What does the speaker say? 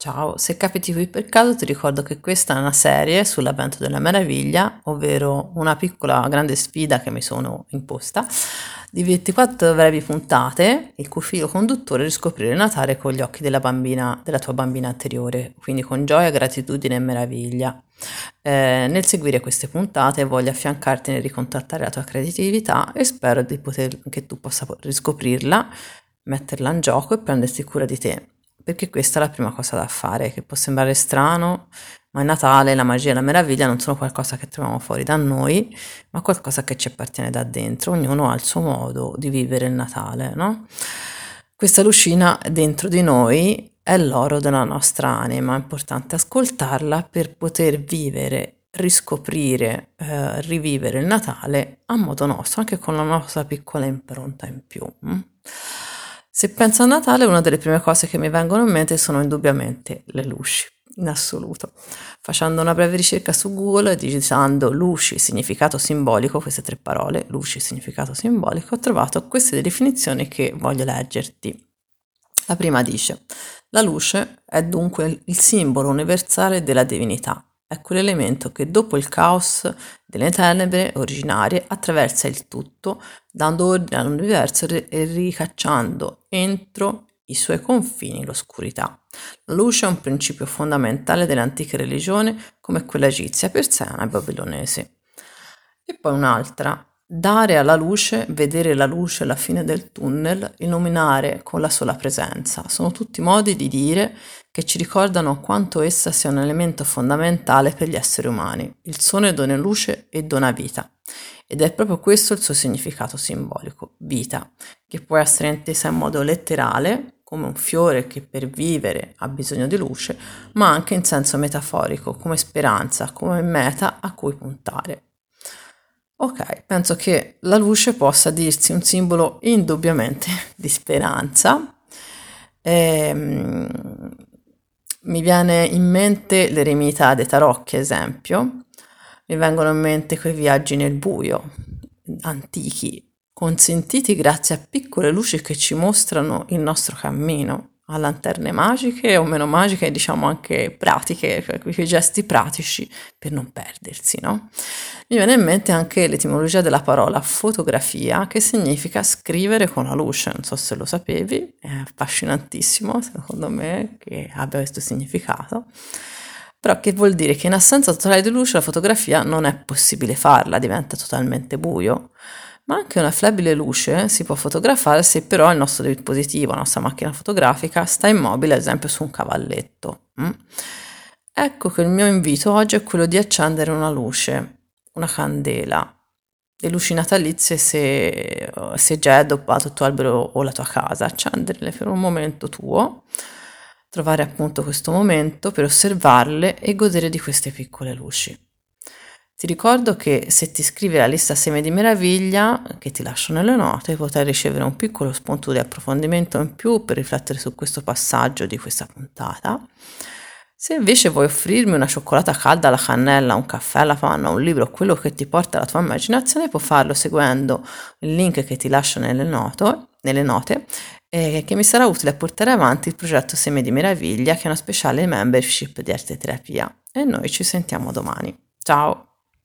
Ciao, se capiti qui per caso ti ricordo che questa è una serie sull'avvento della meraviglia, ovvero una piccola grande sfida che mi sono imposta di 24 brevi puntate, il cui filo conduttore è riscoprire Natale con gli occhi della bambina, della tua bambina anteriore, quindi con gioia, gratitudine e meraviglia. Eh, nel seguire queste puntate voglio affiancarti nel ricontattare la tua creatività e spero poter, che tu possa riscoprirla, metterla in gioco e prenderti cura di te perché questa è la prima cosa da fare, che può sembrare strano, ma il Natale, la magia e la meraviglia non sono qualcosa che troviamo fuori da noi, ma qualcosa che ci appartiene da dentro, ognuno ha il suo modo di vivere il Natale, no? Questa lucina dentro di noi è l'oro della nostra anima, è importante ascoltarla per poter vivere, riscoprire, eh, rivivere il Natale a modo nostro, anche con la nostra piccola impronta in più. Hm? Se penso a Natale, una delle prime cose che mi vengono in mente sono indubbiamente le luci, in assoluto. Facendo una breve ricerca su Google, digitando luci, significato simbolico, queste tre parole, luci, significato simbolico, ho trovato queste definizioni che voglio leggerti. La prima dice, la luce è dunque il simbolo universale della divinità, è quell'elemento che dopo il caos delle tenebre originarie attraversa il tutto, dando ordine all'universo e ricacciando entro i suoi confini l'oscurità. La luce è un principio fondamentale delle antiche religioni come quella egizia, persiana e babilonese. E poi un'altra, Dare alla luce, vedere la luce alla fine del tunnel, illuminare con la sola presenza, sono tutti modi di dire che ci ricordano quanto essa sia un elemento fondamentale per gli esseri umani. Il sole dona luce e dona vita. Ed è proprio questo il suo significato simbolico, vita, che può essere intesa in modo letterale, come un fiore che per vivere ha bisogno di luce, ma anche in senso metaforico, come speranza, come meta a cui puntare. Ok, penso che la luce possa dirsi un simbolo indubbiamente di speranza. Ehm, mi viene in mente l'eremità dei tarocchi, esempio. Mi vengono in mente quei viaggi nel buio, antichi, consentiti grazie a piccole luci che ci mostrano il nostro cammino a lanterne magiche o meno magiche, diciamo anche pratiche, quei gesti pratici per non perdersi, no? Mi viene in mente anche l'etimologia della parola fotografia, che significa scrivere con la luce, non so se lo sapevi, è affascinantissimo secondo me che abbia questo significato, però che vuol dire che in assenza totale di luce la fotografia non è possibile farla, diventa totalmente buio ma anche una flebile luce si può fotografare se però il nostro dispositivo, la nostra macchina fotografica, sta immobile ad esempio su un cavalletto. Mm? Ecco che il mio invito oggi è quello di accendere una luce, una candela, le luci natalizie se, se già è addobbato il tuo albero o la tua casa, accenderle per un momento tuo, trovare appunto questo momento per osservarle e godere di queste piccole luci. Ti ricordo che se ti iscrivi alla lista Seme di Meraviglia, che ti lascio nelle note, potrai ricevere un piccolo spunto di approfondimento in più per riflettere su questo passaggio di questa puntata. Se invece vuoi offrirmi una cioccolata calda alla cannella, un caffè alla panna, un libro, quello che ti porta alla tua immaginazione, puoi farlo seguendo il link che ti lascio nelle, noto, nelle note e che mi sarà utile a portare avanti il progetto Seme di Meraviglia, che è una speciale membership di arte terapia. E noi ci sentiamo domani. Ciao!